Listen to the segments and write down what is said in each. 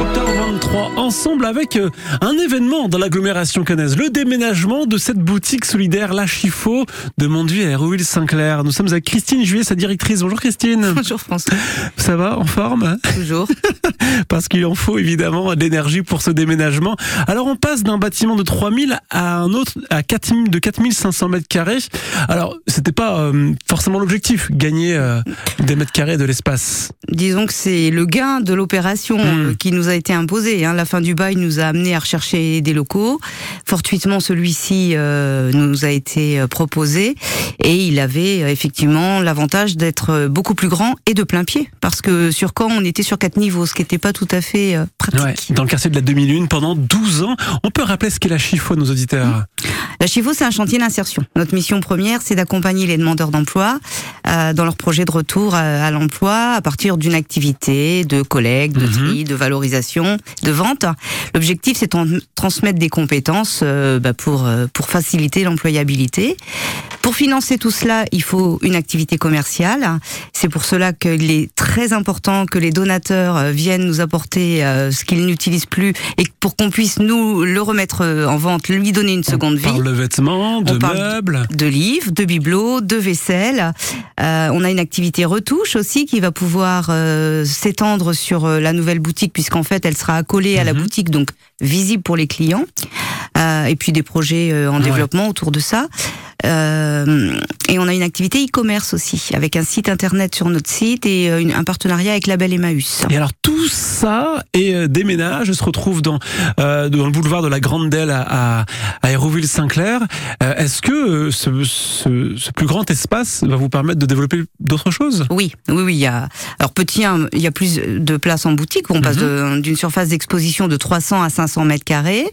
soy 7h23 ensemble avec euh, un événement dans l'agglomération cannaise, le déménagement de cette boutique solidaire La Chifo de Monduit à Hérouville-Saint-Clair. Nous sommes avec Christine Juillet, sa directrice. Bonjour Christine. Bonjour François. Ça va en forme Toujours. Parce qu'il en faut évidemment de l'énergie pour ce déménagement. Alors on passe d'un bâtiment de 3000 à un autre à 4000 de 4500 mètres carrés. Alors c'était pas euh, forcément l'objectif, gagner euh, des mètres carrés de l'espace. Disons que c'est le gain de l'opération Mm. euh, qui nous a été imposé. Hein. La fin du bail nous a amené à rechercher des locaux. Fortuitement, celui-ci euh, nous a été euh, proposé et il avait euh, effectivement l'avantage d'être beaucoup plus grand et de plein pied parce que sur Caen, on était sur quatre niveaux, ce qui n'était pas tout à fait pratique. Dans le quartier de la demi-lune pendant 12 ans. On peut rappeler ce qu'est la Chifo à nos auditeurs? La Chifo, c'est un chantier d'insertion. Notre mission première, c'est d'accompagner les demandeurs d'emploi euh, dans leur projet de retour à, à l'emploi à partir d'une activité de collecte, de Mhm. tri, de valorisation, de vente. L'objectif, c'est de transmettre des compétences euh, bah, pour, euh, pour faciliter l'employabilité. Pour financer tout cela, il faut une activité commerciale. C'est pour cela qu'il est très important que les donateurs euh, viennent nous apporter ce qu'ils n'utilisent plus et pour qu'on puisse nous le remettre en vente, lui donner une seconde On vie de vêtements, de On meubles. de livres, de bibelots, de vaisselle. Euh, on a une activité retouche aussi qui va pouvoir euh, s'étendre sur euh, la nouvelle boutique puisqu'en fait elle sera accolée à la Mhm. boutique donc visible pour les clients. Euh, et puis des projets en Ouais. développement autour de ça. Euh, et on a une activité e-commerce aussi avec un site internet sur notre site et euh, une- un partenariat avec Label Emmaüs. Et alors tout ça et euh, déménage se retrouve dans dans le boulevard de la Grande Delle à, à, à Hérouville-Saint-Clair. Est-ce que ce, ce, ce plus grand espace va vous permettre de développer d'autres choses? Oui, oui, oui. Il y a, alors petit, hein, il y a plus de places en boutique. On passe de- d'une surface d'exposition de 300 à 500 mètres carrés.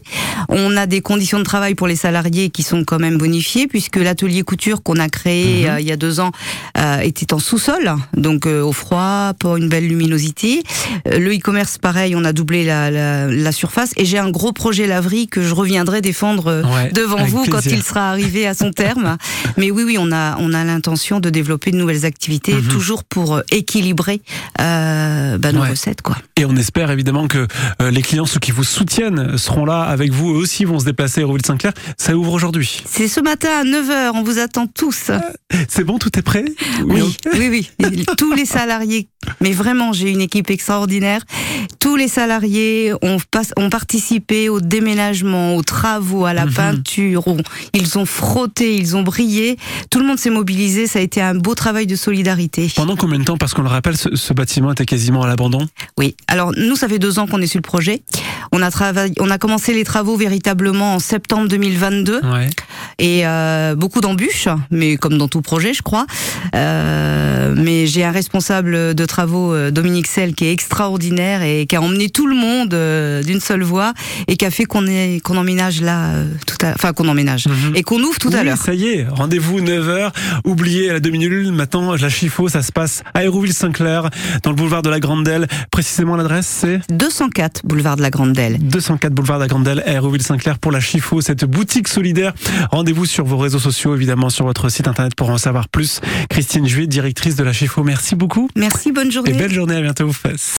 On a des conditions de travail pour les salariés qui sont quand même bonifiées puisque l'atelier couture qu'on a créé Mhm. euh, il y a deux ans euh, était en sous-sol, donc euh, au froid, pour une belle luminosité. Le e-commerce, pareil, on a doublé la, la, la surface. Et j'ai un gros projet laverie que je reviendrai défendre Ouais, devant vous quand il sera arrivé à son terme. Mais oui, oui, on a, on a l'intention de développer de nouvelles activités, Mhm. toujours pour équilibrer bah, nos Ouais. recettes, quoi. Et on espère évidemment que les clients, ceux qui vous soutiennent, seront là avec vous. Eux aussi vont se déplacer à Hérouville-Saint-Clair. Ça ouvre aujourd'hui. C'est ce matin à 9h, on vous attend tous. C'est bon, tout est prêt Oui, oui, oui. Tous les salariés, mais vraiment, j'ai une équipe extraordinaire. Tous les salariés ont, participé au déménagement, aux travaux, à la Mhm. peinture. ont- ils ont frotté, ils ont brillé. Tout le monde s'est mobilisé. Ça a été un beau travail de solidarité. Pendant combien de temps Parce qu'on le rappelle, ce, ce bâtiment était quasiment à l'abandon? Oui. Alors nous, ça fait deux ans qu'on est sur le projet. On a travaillé, on a commencé les travaux véritablement en septembre 2022 Ouais. et euh, beaucoup d'embûches, mais comme dans tout projet, je crois. Euh, mais j'ai un responsable de travaux, euh, Dominique Sell, qui est extraordinaire et qui a emmené tout le monde euh, d'une seule voix et qui a fait qu'on est qu'on emménage là, euh, tout à, enfin qu'on emménage Mhm. et qu'on ouvre tout à l'heure. Ça y est, rendez-vous 9h. Oubliez la demi-lune. Maintenant, la Chifo, ça se passe à Hérouville-Saint-Clair, dans le boulevard de la Grande Delle. Précisément, l'adresse, c'est? 204 boulevard de la Grande Delle. 204 boulevard de la Grande Delle à Hérouville-Saint-Clair pour la Chifo, cette boutique solidaire. Rendez-vous sur vos réseaux sociaux, évidemment, sur votre site internet pour en savoir plus. Christine Juet, directrice de la Chifo. Merci beaucoup. Merci, bonne journée. Et belle journée. À bientôt.